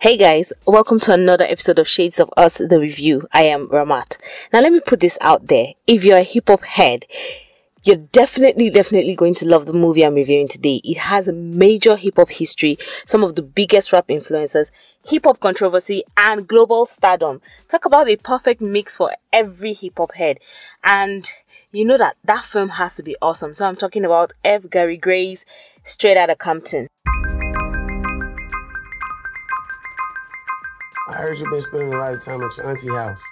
Hey guys, welcome to another episode of Shades of Us, the review. I am Ramat. Now let me put this out there. If you're a hip hop head, you're definitely, definitely going to love the movie I'm reviewing today. It has a major hip hop history, some of the biggest rap influencers, hip hop controversy, and global stardom. Talk about a perfect mix for every hip hop head. And you know that that film has to be awesome. So I'm talking about F. Gary Gray's Straight Outta Compton. I heard you've been spending a lot of time at your auntie house.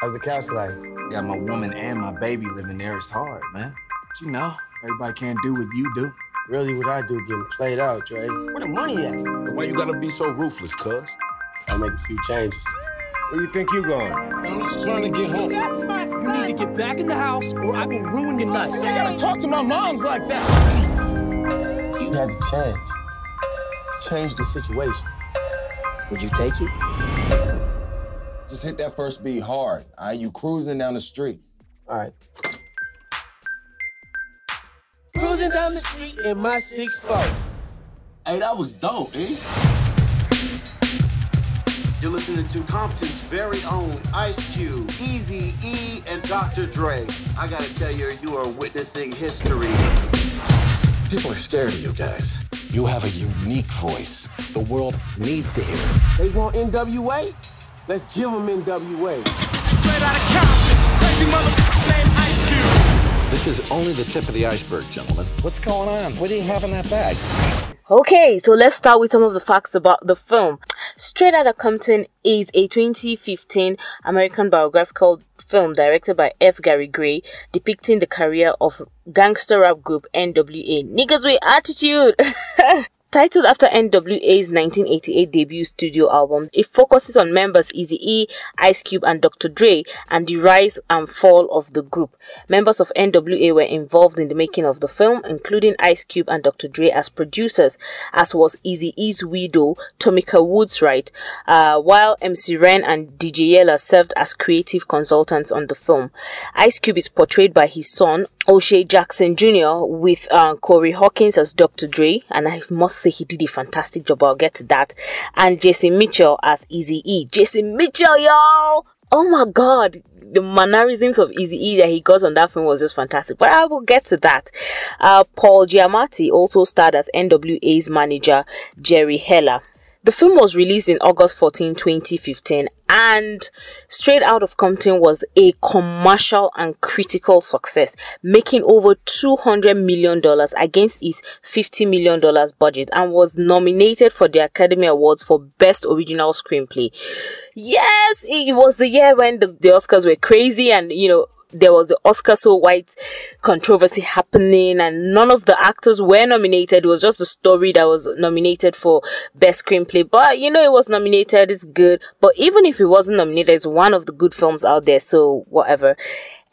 How's the couch life? Got my woman and my baby living there. It's hard, man. But you know, everybody can't do what you do. Really, what I do getting played out, Dre. Where the money at? Why you gotta be so ruthless, cuz? I'll make a few changes. Where you think you're going? I'm just trying to get home. That's my son. You need to get back in the house or I will ruin your night. You gotta talk to my moms like that. You had to change. To change the situation. Would you take it? Just hit that first beat hard. All right, you cruising down the street. All right. Cruising down the street in my six 6'4. Hey, that was dope, eh? You're listening to Compton's very own Ice Cube, Easy E, and Dr. Dre. I gotta tell you, you are witnessing history. People are scared of you guys. You have a unique voice. The world needs to hear it. They want NWA? Let's give them NWA. Straight out of Compton. Crazy mother named Ice Cube. This is only the tip of the iceberg, gentlemen. What's going on? What do you have in that bag? Okay, so let's start with some of the facts about the film. Straight Outta Compton is a 2015 American biographical film directed by F. Gary Gray, depicting the career of gangster rap group NWA. Niggas with attitude! Titled after NWA's 1988 debut studio album, it focuses on members Eazy-E, Ice Cube, and Dr. Dre, and the rise and fall of the group. Members of NWA were involved in the making of the film, including Ice Cube and Dr. Dre as producers, as was Eazy-E's widow, Tomica Woods-Wright, uh, while MC Ren and DJ Yella served as creative consultants on the film. Ice Cube is portrayed by his son, O'Shea Jackson Jr., with uh, Corey Hawkins as Dr. Dre, and I must say he did a fantastic job. I'll get to that. And Jason Mitchell as Easy E. Jason Mitchell, y'all! Oh my god, the mannerisms of Easy E that he got on that film was just fantastic. But I will get to that. Uh, Paul Giamatti also starred as NWA's manager, Jerry Heller. The film was released in August 14, 2015, and Straight Out of Compton was a commercial and critical success, making over $200 million against its $50 million budget and was nominated for the Academy Awards for Best Original Screenplay. Yes, it was the year when the, the Oscars were crazy and, you know, there was the Oscar so white controversy happening and none of the actors were nominated. It was just the story that was nominated for best screenplay. But you know, it was nominated. It's good. But even if it wasn't nominated, it's one of the good films out there. So whatever.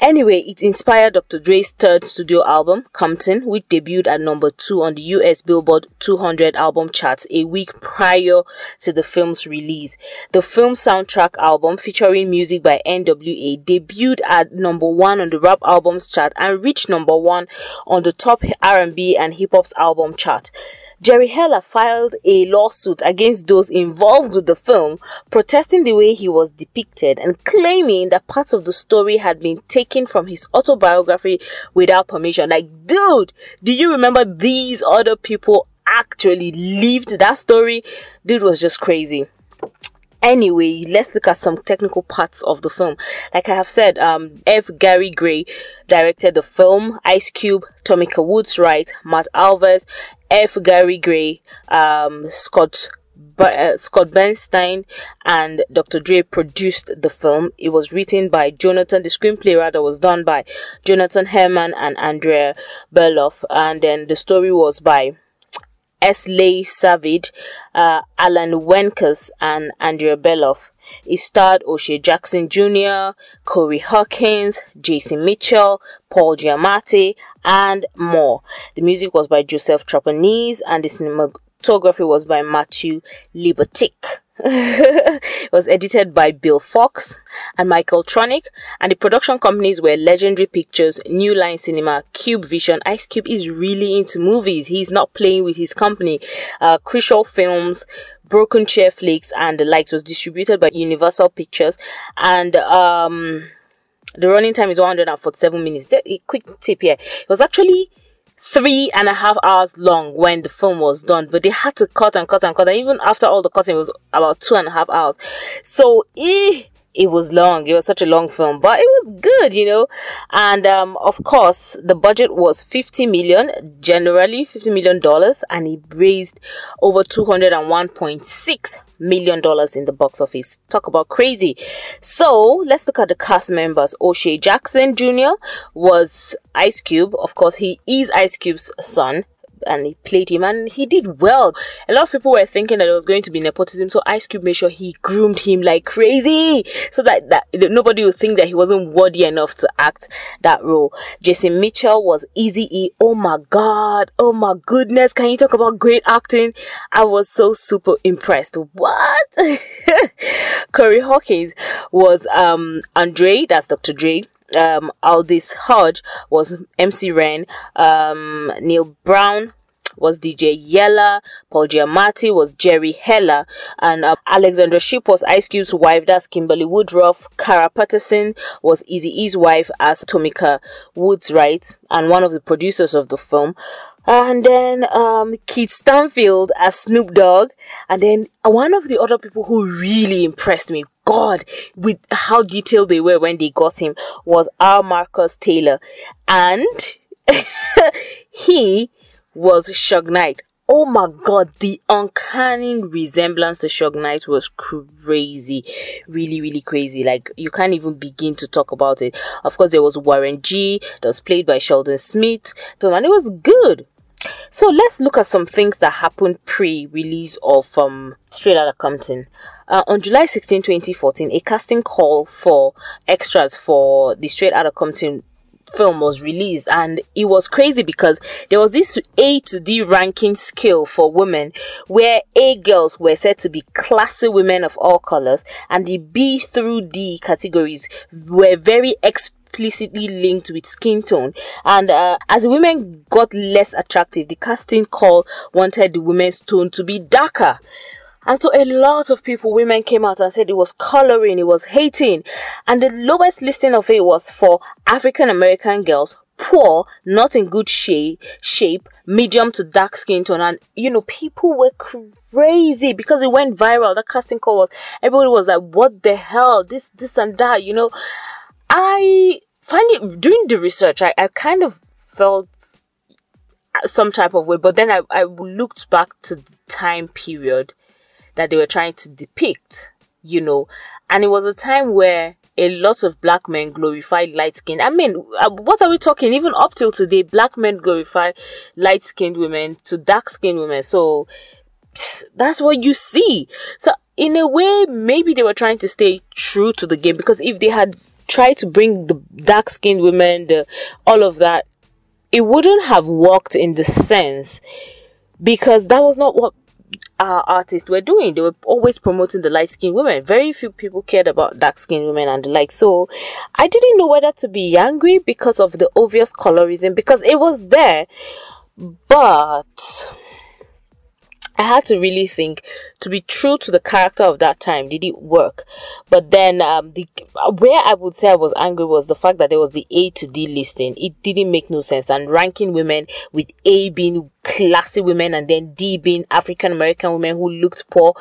Anyway, it inspired Dr. Dre's third studio album, Compton, which debuted at number two on the US Billboard 200 album charts a week prior to the film's release. The film soundtrack album, featuring music by NWA, debuted at number one on the rap albums chart and reached number one on the top R&B and hip hop's album chart. Jerry Heller filed a lawsuit against those involved with the film, protesting the way he was depicted and claiming that parts of the story had been taken from his autobiography without permission. Like, dude, do you remember these other people actually lived that story? Dude was just crazy. Anyway, let's look at some technical parts of the film. Like I have said, um, F. Gary Gray directed the film. Ice Cube, Tomica Woods-Wright, Matt Alves, F. Gary Gray, um, Scott uh, Scott Bernstein and Dr. Dre produced the film. It was written by Jonathan, the screenplay rather was done by Jonathan Herman and Andrea Berloff, and then the story was by S. Leigh Savidge, uh, Alan Wenkus, and Andrea Berloff. It starred O'Shea Jackson Jr., Corey Hawkins, Jason Mitchell, Paul Giamatti, and more. The music was by Joseph Trapanese, and the cinematography was by Matthew Libatique. it was edited by Bill Fox and Michael Tronick, and the production companies were Legendary Pictures, New Line Cinema, Cube Vision. Ice Cube is really into movies. He's not playing with his company. Uh, Crucial Films, Broken Chair Flicks, and the likes was distributed by Universal Pictures, and um, the running time is 147 minutes. A quick tip here: it was actually three and a half hours long when the film was done, but they had to cut and cut and cut. And even after all the cutting, it was about two and a half hours. So, eh, it was long. It was such a long film, but it was good, you know. And um, of course, the budget was 50 million, generally 50 million dollars, and it raised over 201.6 million dollars in the box office. Talk about crazy. So let's look at the cast members. O'Shea Jackson Jr. was Ice Cube. Of course, he is Ice Cube's son and he played him and he did well. A lot of people were thinking that it was going to be nepotism, so Ice Cube made sure he groomed him like crazy so that, that nobody would think that he wasn't worthy enough to act that role. Jason Mitchell was Easy E. Oh my god, oh my goodness, can you talk about great acting? I was so super impressed. What? Corey Hawkins was um Andre, that's Dr. Dre um, Aldis Hodge was MC Ren, um, Neil Brown was DJ Yella, Paul Giamatti was Jerry Heller, and uh, Alexandra Shipp was Ice Cube's wife, that's Kimberly Woodruff. Carra Patterson was Eazy-E's wife as Tomika Woods, right? And one of the producers of the film. And then um, Keith Stanfield as Snoop Dogg. And then one of the other people who really impressed me, God, with how detailed they were when they got him, was R. Marcus Taylor. And he was Suge Knight. Oh my god, the uncanny resemblance to Suge Knight was crazy. Really, really crazy. Like, you can't even begin to talk about it. Of course, there was Warren G, that was played by Sheldon Smith, and it was good. So let's look at some things that happened pre-release of um, Straight Outta Compton. Uh, on July 16, 2014, a casting call for extras for the Straight Outta Compton film was released. And it was crazy because there was this A to D ranking scale for women where A girls were said to be classy women of all colors and the B through D categories were very explicitly linked with skin tone. And uh, as women got less attractive the casting call wanted the women's tone to be darker and so a lot of people, women came out and said it was coloring, it was hating. And the lowest listing of it was for African American girls, poor, not in good shape, shape, medium to dark skin tone. And, you know, people were crazy because it went viral. The casting call was, everybody was like, what the hell? This, this and that, you know. I find it, doing the research, I, I kind of felt some type of way, but then I, I looked back to the time period that they were trying to depict, you know. And it was a time where a lot of black men glorified light skin. I mean, uh, what are we talking? Even up till today, black men glorify light skinned women to dark skinned women. So that's what you see. So in a way, maybe they were trying to stay true to the game because if they had tried to bring the dark skinned women, the all of that, it wouldn't have worked in the sense because that was not what our artists were doing. They were always promoting the light skinned women. Very few people cared about dark skinned women and the like. So I didn't know whether to be angry because of the obvious colorism because it was there. But I had to really think to be true to the character of that time. Did it work? But then, um, the where I would say I was angry was the fact that there was the A to D listing. It didn't make no sense. And ranking women with A being classy women and then D being African American women who looked poor,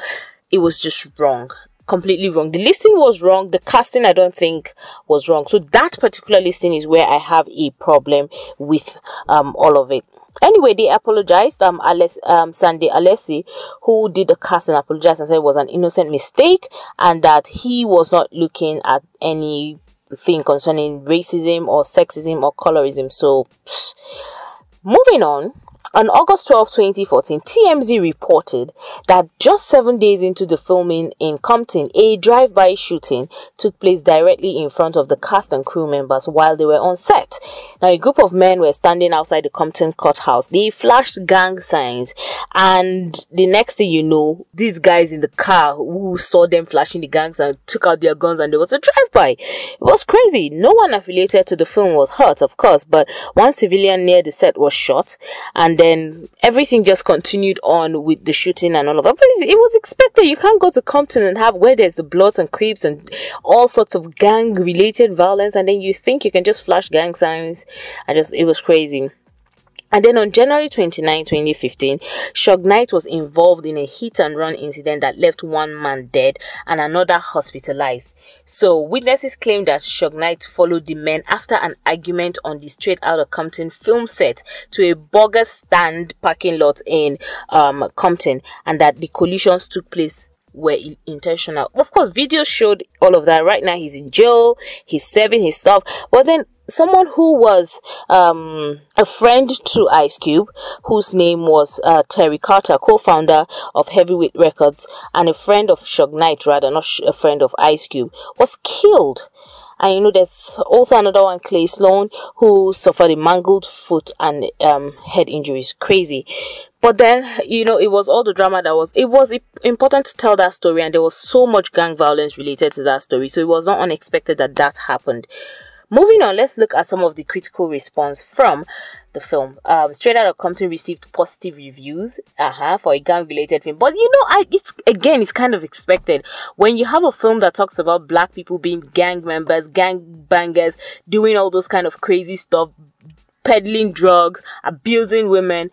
it was just wrong completely wrong. The listing was wrong. The casting, I don't think, was wrong. So that particular listing is where I have a problem with um all of it. Anyway, they apologized. Um, um, Sande Alessi, who did the casting, apologized and said it was an innocent mistake and that he was not looking at anything concerning racism or sexism or colorism. So, psh. moving on. On August 12, 2014, TMZ reported that just seven days into the filming in Compton, a drive by shooting took place directly in front of the cast and crew members while they were on set. Now, a group of men were standing outside the Compton courthouse. They flashed gang signs, and the next thing you know, these guys in the car who saw them flashing the gang signs took out their guns and there was a drive by. It was crazy. No one affiliated to the film was hurt, of course, but one civilian near the set was shot, and then everything just continued on with the shooting and all of that. But it was expected. You can't go to Compton and have where there's the Bloods and Crips and all sorts of gang related violence, and then you think you can just flash gang signs. I just, it was crazy. And then on January 29, 2015, Suge Knight was involved in a hit and run incident that left one man dead and another hospitalized. So witnesses claim that Suge Knight followed the men after an argument on the Straight Outta Compton film set to a burger stand parking lot in um, Compton and that the collisions took place were intentional. Of course, video showed all of that. Right now, he's in jail, he's serving his stuff. But then, someone who was um, a friend to Ice Cube, whose name was uh, Terry Carter, co-founder of Heavyweight Records, and a friend of Suge Knight, rather not a friend of Ice Cube, was killed. And you know, there's also another one, Cle Sloan, who suffered a mangled foot and um, head injuries. Crazy. But then, you know, it was all the drama that was, it was important to tell that story, and there was so much gang violence related to that story. So it was not unexpected that that happened. Moving on, let's look at some of the critical response from the film. Um, Straight Outta Compton received positive reviews, uh-huh, for a gang-related film. But you know, I it's again, it's kind of expected when you have a film that talks about black people being gang members, gang bangers, doing all those kind of crazy stuff, peddling drugs, abusing women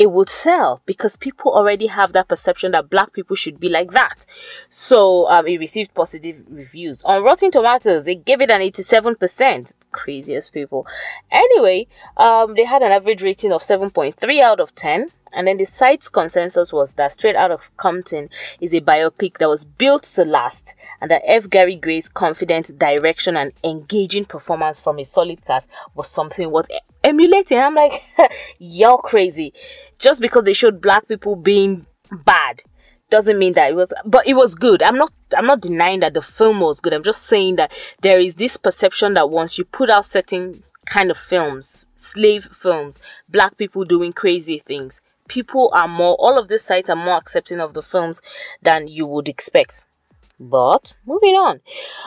it would sell because people already have that perception that black people should be like that. So um, it received positive reviews. On Rotten Tomatoes, they gave it an 87%. Craziest people. Anyway, um, they had an average rating of 7.3 out of 10. And then the site's consensus was that Straight Out of Compton is a biopic that was built to last, and that F. Gary Gray's confident direction and engaging performance from a solid cast was something worth emulating. I'm like, y'all crazy just because they showed black people being bad doesn't mean that it was but it was good. I'm not i'm not denying that the film was good. I'm just saying that there is this perception that once you put out certain kind of films slave films black people doing crazy things people are more all of these sites are more accepting of the films than you would expect but moving on.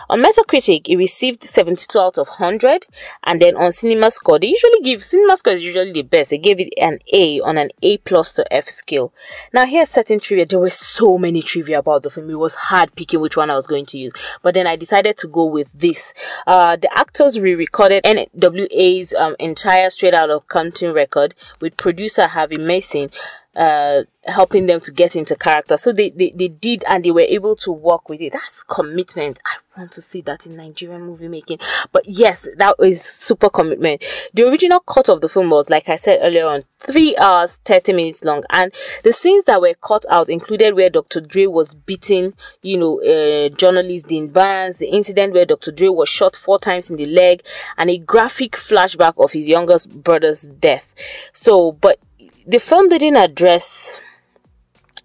On Metacritic, it received 72 out of 100. And then on Cinema Score, they usually give Cinema Score is usually the best. They gave it an A on an A plus to F scale. Now, here's certain trivia. There were so many trivia about the film. It was hard picking which one I was going to use. But then I decided to go with this. Uh, the actors re-recorded NWA's um, entire Straight Out of Compton record with producer Harvey Mason uh, helping them to get into character. So they, they, they did and they were able to work with it. That's commitment. I want to see that in Nigerian movie making. But yes, that is super commitment. The original cut of the film was, like I said earlier on, three hours, 30 minutes long. And the scenes that were cut out included where Dr. Dre was beating, you know, uh, journalist Dean Barnes, the incident where Dr. Dre was shot four times in the leg, and a graphic flashback of his youngest brother's death. So, but the film didn't address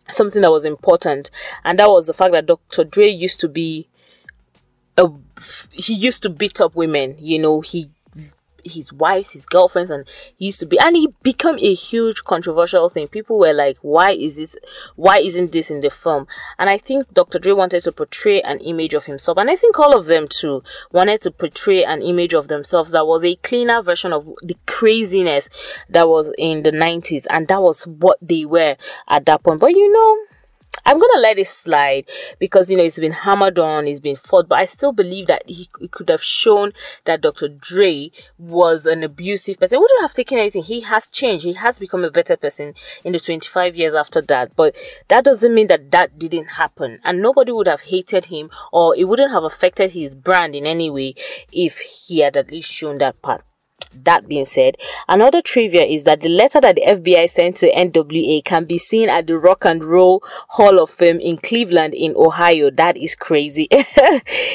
something that was important, and that was the fact that Dr. Dre used to be a he used to beat up women. You know, he his wives, his girlfriends, and he used to be, and he became a huge controversial thing. People were like, "Why is this? Why isn't this in the film?" And I think Dr. Dre wanted to portray an image of himself, and I think all of them too wanted to portray an image of themselves that was a cleaner version of the craziness that was in the 90s, and that was what they were at that point. But you know, I'm gonna let it slide because you know it's been hammered on, it's been fought, but I still believe that he, he could have shown that Dr. Dre was an abusive person. Wouldn't have taken anything. He has changed. He has become a better person in the 25 years after that. But that doesn't mean that that didn't happen, and nobody would have hated him or it wouldn't have affected his brand in any way if he had at least shown that part. That being said, another trivia is that the letter that the FBI sent to NWA can be seen at the Rock and Roll Hall of Fame in Cleveland, in Ohio. That is crazy.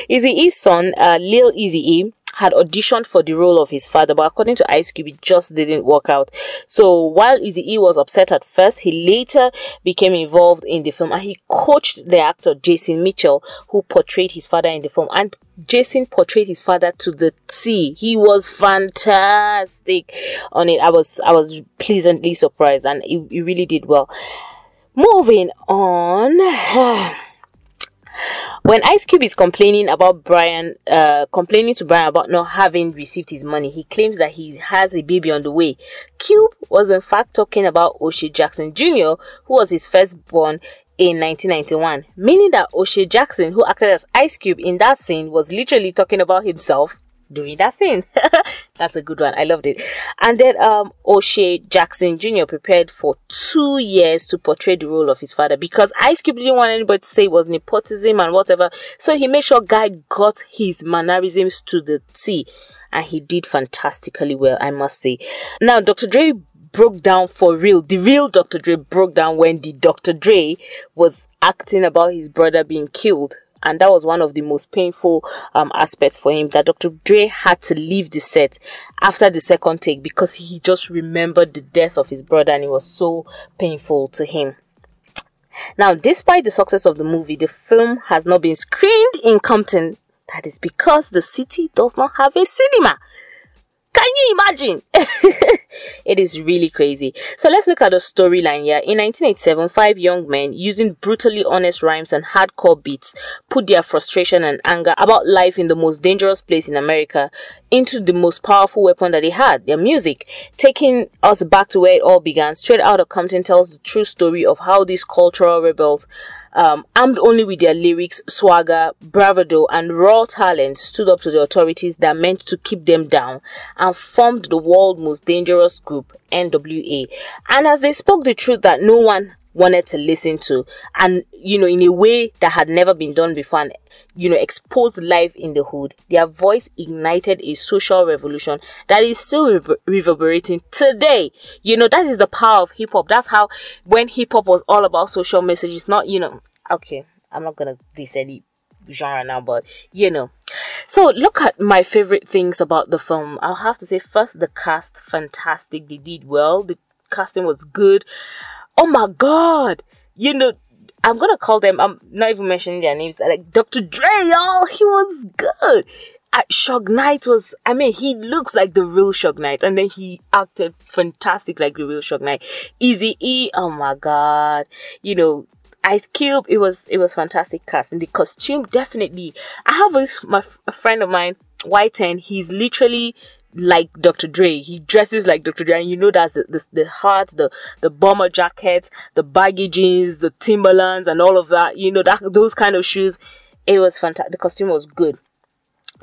Is Eazy-E's son, uh, Lil Easy E, had auditioned for the role of his father, but according to Ice Cube, it just didn't work out. So while Easy E was upset at first, he later became involved in the film and he coached the actor Jason Mitchell, who portrayed his father in the film. And Jason portrayed his father to the T. He was fantastic on it. I was I was pleasantly surprised and he, he really did well. Moving on. When Ice Cube is complaining about Brian, uh, complaining to Brian about not having received his money, he claims that he has a baby on the way. Cube was in fact talking about O'Shea Jackson Jr., who was his firstborn in 1991, meaning that O'Shea Jackson, who acted as Ice Cube in that scene, was literally talking about himself during that scene. That's a good one. I loved it. And then um O'Shea Jackson Jr. prepared for two years to portray the role of his father because Ice Cube didn't want anybody to say it was nepotism and whatever. So he made sure Guy got his mannerisms to the T. And he did fantastically well, I must say. Now, Dr. Dre broke down for real. The real Dr. Dre broke down when the Dr. Dre was acting about his brother being killed and that was one of the most painful um, aspects for him that Dr. Dre had to leave the set after the second take because he just remembered the death of his brother and it was so painful to him. Now, despite the success of the movie, the film has not been screened in Compton. That is because the city does not have a cinema. Imagine? it is really crazy. So let's look at the storyline here. In 1987, five young men using brutally honest rhymes and hardcore beats put their frustration and anger about life in the most dangerous place in America into the most powerful weapon that they had, their music. Taking us back to where it all began, Straight Outta Compton tells the true story of how these cultural rebels um, armed only with their lyrics, swagger, bravado, and raw talent, stood up to the authorities that meant to keep them down and formed the world's most dangerous group, NWA. And as they spoke the truth that no one wanted to listen to, and you know, in a way that had never been done before, and you know, exposed life in the hood, their voice ignited a social revolution that is still rever- reverberating today. You know, that is the power of hip hop. That's how when hip hop was all about social messages, not, you know, okay, I'm not gonna diss any genre now, but you know. So look at my favorite things about the film. I'll have to say first the cast, fantastic. They did well. The casting was good. Oh my god. You know, I'm gonna call them. I'm not even mentioning their names. Like Dr. Dre, y'all, he was good. Uh, Suge Knight was, I mean, he looks like the real Suge Knight, and then he acted fantastic like the real Suge Knight. Easy E, oh my god, you know, Ice Cube, it was it was fantastic cast, and the costume definitely. I have this my a friend of mine, White and he's literally like Dr. Dre. He dresses like Dr. Dre, and you know that's the, the, the hat, the the bomber jacket, the baggy jeans, the Timberlands, and all of that. You know that those kind of shoes. It was fantastic. The costume was good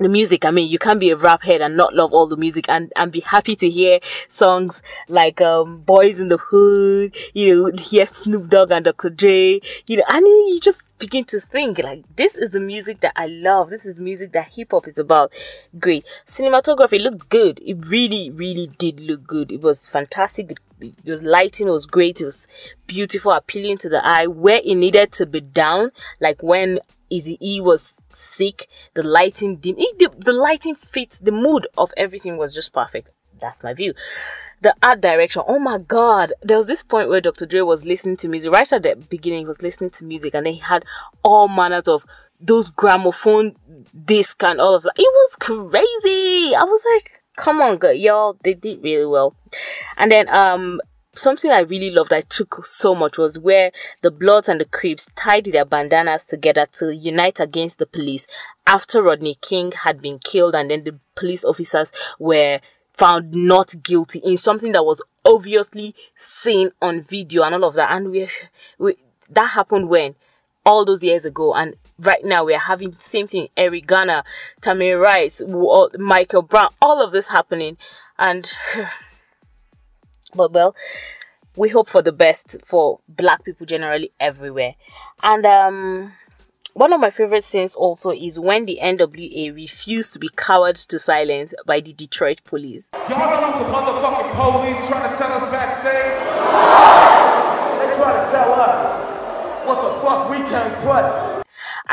the music. I mean, you can't be a rap head and not love all the music and, and be happy to hear songs like, um, Boys in the Hood, you know, hear Snoop Dogg and Dr. Dre, you know, and you just begin to think like, this is the music that I love. This is music that hip hop is about. Great. Cinematography looked good. It really, really did look good. It was fantastic. The, the lighting was great. It was beautiful, appealing to the eye where it needed to be down, like when Easy E was sick, the lighting dim, the, the lighting fits the mood of everything was just perfect. That's my view. The art direction, oh my god, there was this point where Dr. Dre was listening to music. Right at the beginning, he was listening to music, and he had all manners of those gramophone disc and all of that. It was crazy. I was like, come on, girl, y'all, they did really well. And then um something I really loved, I took so much was where the Bloods and the Crips tied their bandanas together to unite against the police after Rodney King had been killed and then the police officers were found not guilty in something that was obviously seen on video and all of that. And we, we that happened when all those years ago and right now we're having the same thing Eric Garner, Tamir Rice, Michael Brown, all of this happening and But well, we hope for the best for black people generally everywhere. And um one of my favorite scenes also is when the NWA refused to be cowered to silence by the Detroit police. Y'all know the motherfucking police trying to tell us backstage? They try to tell us what the fuck we can't put.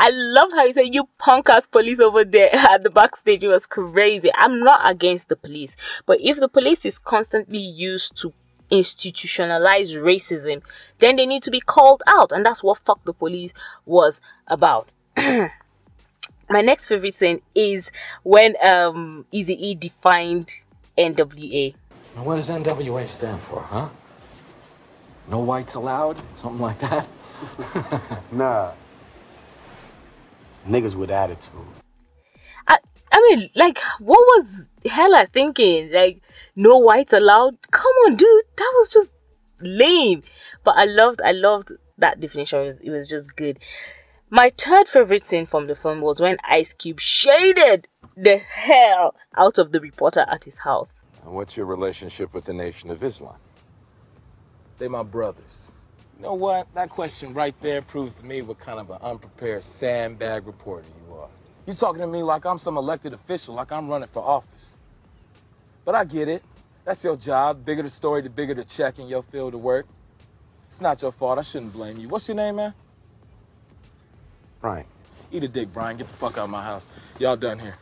I loved how he said, You punk ass police over there at the backstage. It was crazy. I'm not against the police, but if the police is constantly used to institutionalize racism, then they need to be called out. And that's what fuck the police was about. My next favorite scene is when um Easy E defined NWA. Now, what does NWA stand for, huh? No whites allowed? Something like that? Nah. Niggas with attitude. I I mean, like, what was Heller thinking? Like, no whites allowed? Come on, dude, that was just lame. But I loved, I loved that definition. It was, it was just good. My third favorite scene from the film was when Ice Cube shaded the hell out of the reporter at his house. And what's your relationship with the Nation of Islam? They my brothers. You know what? That question right there proves to me what kind of an unprepared sandbag reporter you are. You talking to me like I'm some elected official, like I'm running for office. But I get it. That's your job. Bigger the story, the bigger the check in your field of work. It's not your fault. I shouldn't blame you. What's your name, man? Brian. Eat a dick, Brian. Get the fuck out of my house. Y'all done here.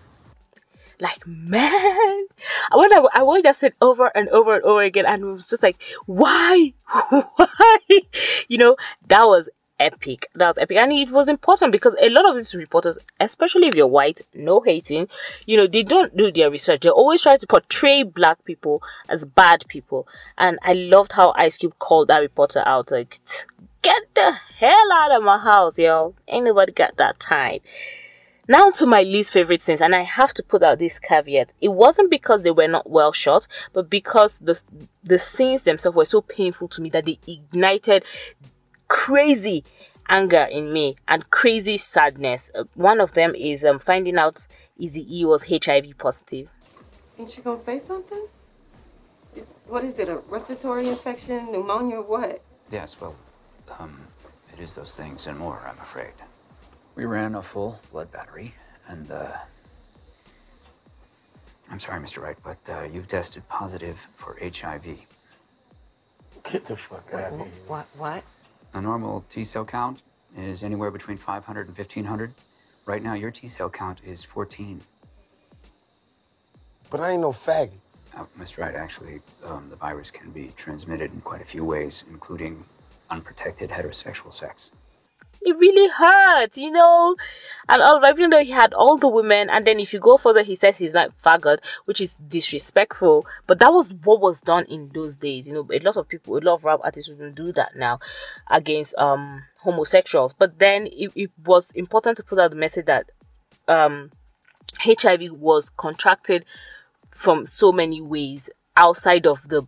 Like, man, I when I, I watched that scene over and over and over again, and it was just like, why, why, you know, that was epic. That was epic, and it was important because a lot of these reporters, especially if you're white, no hating, you know, they don't do their research. They always try to portray black people as bad people, and I loved how Ice Cube called that reporter out, like, get the hell out of my house, yo. Ain't nobody got that time. Now to my least favorite scenes, and I have to put out this caveat. It wasn't because they were not well shot, but because the the scenes themselves were so painful to me that they ignited crazy anger in me and crazy sadness. Uh, one of them is um, finding out Easy E was HIV positive. Ain't she gonna say something? Just, what is it, a respiratory infection, pneumonia, what? Yes, well, um, it is those things and more, I'm afraid. We ran a full blood battery, and, uh. I'm sorry, Mr. Wright, but uh, you've tested positive for HIV. Get the fuck out of here. What? What? A normal T cell count is anywhere between 500 and 1500. Right now, your T cell count is 14. But I ain't no faggot. Uh, Mr. Wright, actually, um, the virus can be transmitted in quite a few ways, including unprotected heterosexual sex. It really hurt, you know. And all even though he had all the women, and then if you go further, he says he's not faggot, which is disrespectful. But that was what was done in those days. You know, a lot of people, a lot of rap artists wouldn't do that now against um homosexuals. But then it, it was important to put out the message that um HIV was contracted from so many ways outside of the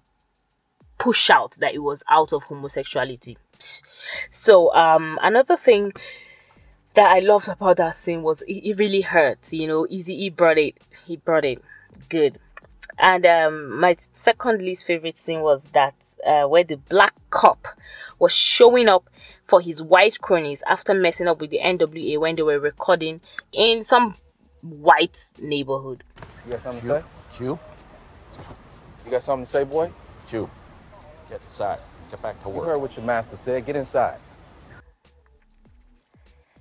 push out that it was out of homosexuality. So um another thing that I loved about that scene was it, it really hurt, you know. Easy he brought it. He brought it good. And um my second least favorite scene was that uh, where the black cop was showing up for his white cronies after messing up with the NWA when they were recording in some white neighborhood. You got something to say? Q? You got something to say, boy? Q. Get inside. Let's get back to work. You work. heard what your master said. Get inside.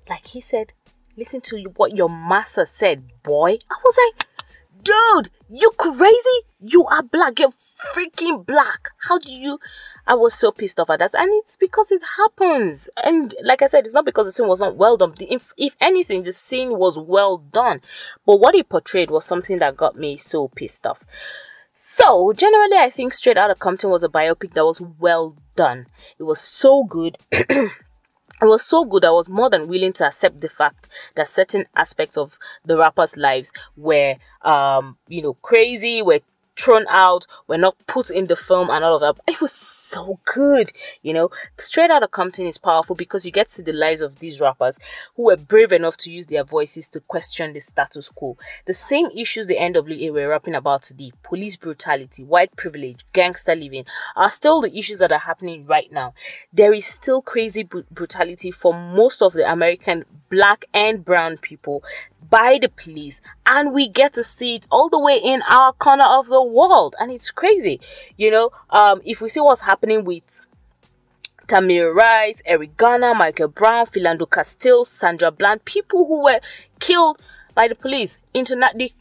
like he said, listen to what your master said, boy. I was like, dude, you crazy? You are black. You're freaking black. How do you? I was so pissed off at that, and it's because it happens. And like I said, it's not because the scene was not well done. If if anything, the scene was well done, but what he portrayed was something that got me so pissed off. So, generally, I think Straight Outta Compton was a biopic that was well done. It was so good. it was so good I was more than willing to accept the fact that certain aspects of the rappers' lives were, um, you know, crazy, were thrown out, were not put in the film and all of that. It was so good, you know. Straight out of Compton is powerful because you get to the lives of these rappers who were brave enough to use their voices to question the status quo. The same issues the NWA were rapping about today, police brutality, white privilege, gangster living, are still the issues that are happening right now. There is still crazy bru- brutality for most of the American black and brown people by the police and we get to see it all the way in our corner of the world and it's crazy you know um if we see what's happening with Tamir Rice, Eric Garner, Michael Brown, Philando Castile, Sandra Bland, people who were killed by the police. Internet, the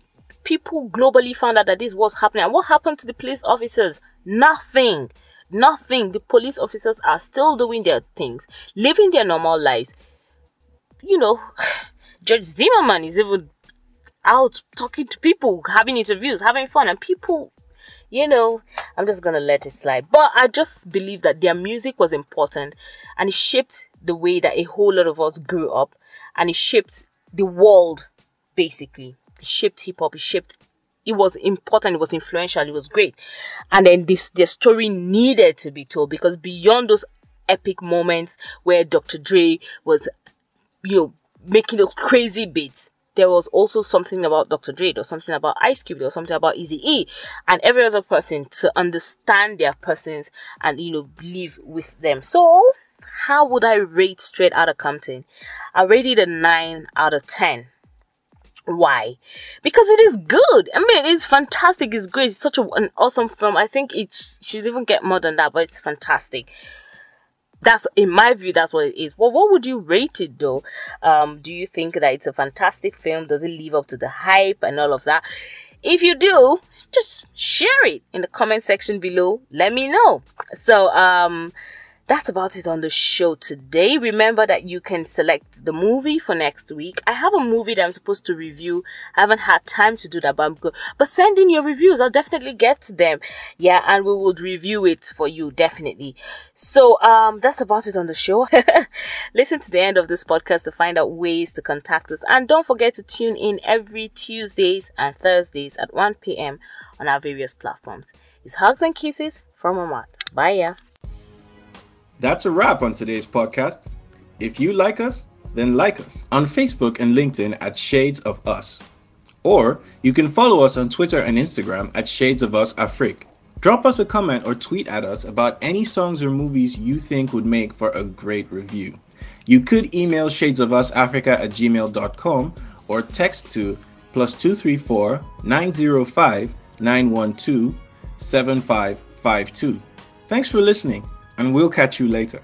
people globally found out that this was happening. And what happened to the police officers? Nothing. Nothing. The police officers are still doing their things, living their normal lives. You know, George Zimmerman is even out talking to people, having interviews, having fun, and people you know, I'm just gonna let it slide. But I just believe that their music was important and it shaped the way that a whole lot of us grew up and it shaped the world basically. It shaped hip hop, it shaped it was important, it was influential, it was great. And then this their story needed to be told because beyond those epic moments where Dr. Dre was you know making those crazy beats there was also something about Dr. Dre, or something about Ice Cube, or something about Easy E, and every other person to understand their persons and you know live with them. So, how would I rate Straight Outta Compton? I rated a nine out of ten. Why? Because it is good. I mean, it's fantastic. It's great. It's such a, an awesome film. I think it should even get more than that, but it's fantastic that's in my view that's what it is. Well what would you rate it though? Um do you think that it's a fantastic film? Does it live up to the hype and all of that? If you do just share it in the comment section below. Let me know. So um that's about it on the show today. Remember that you can select the movie for next week. I have a movie that I'm supposed to review. I haven't had time to do that, but I'm. But send in your reviews. I'll definitely get to them. Yeah, and we will review it for you, definitely. So, um, that's about it on the show. Listen to the end of this podcast to find out ways to contact us. And don't forget to tune in every Tuesdays and Thursdays at 1 p.m. on our various platforms. It's hugs and kisses from Amat. Bye, yeah. That's a wrap on today's podcast. If you like us, then like us on Facebook and LinkedIn at Shades of Us. Or you can follow us on Twitter and Instagram at Shades of Us Afrique. Drop us a comment or tweet at us about any songs or movies you think would make for a great review. You could email shadesofusafrica at gmail.com or text to plus 234 905 912 7552. Thanks for listening and we'll catch you later.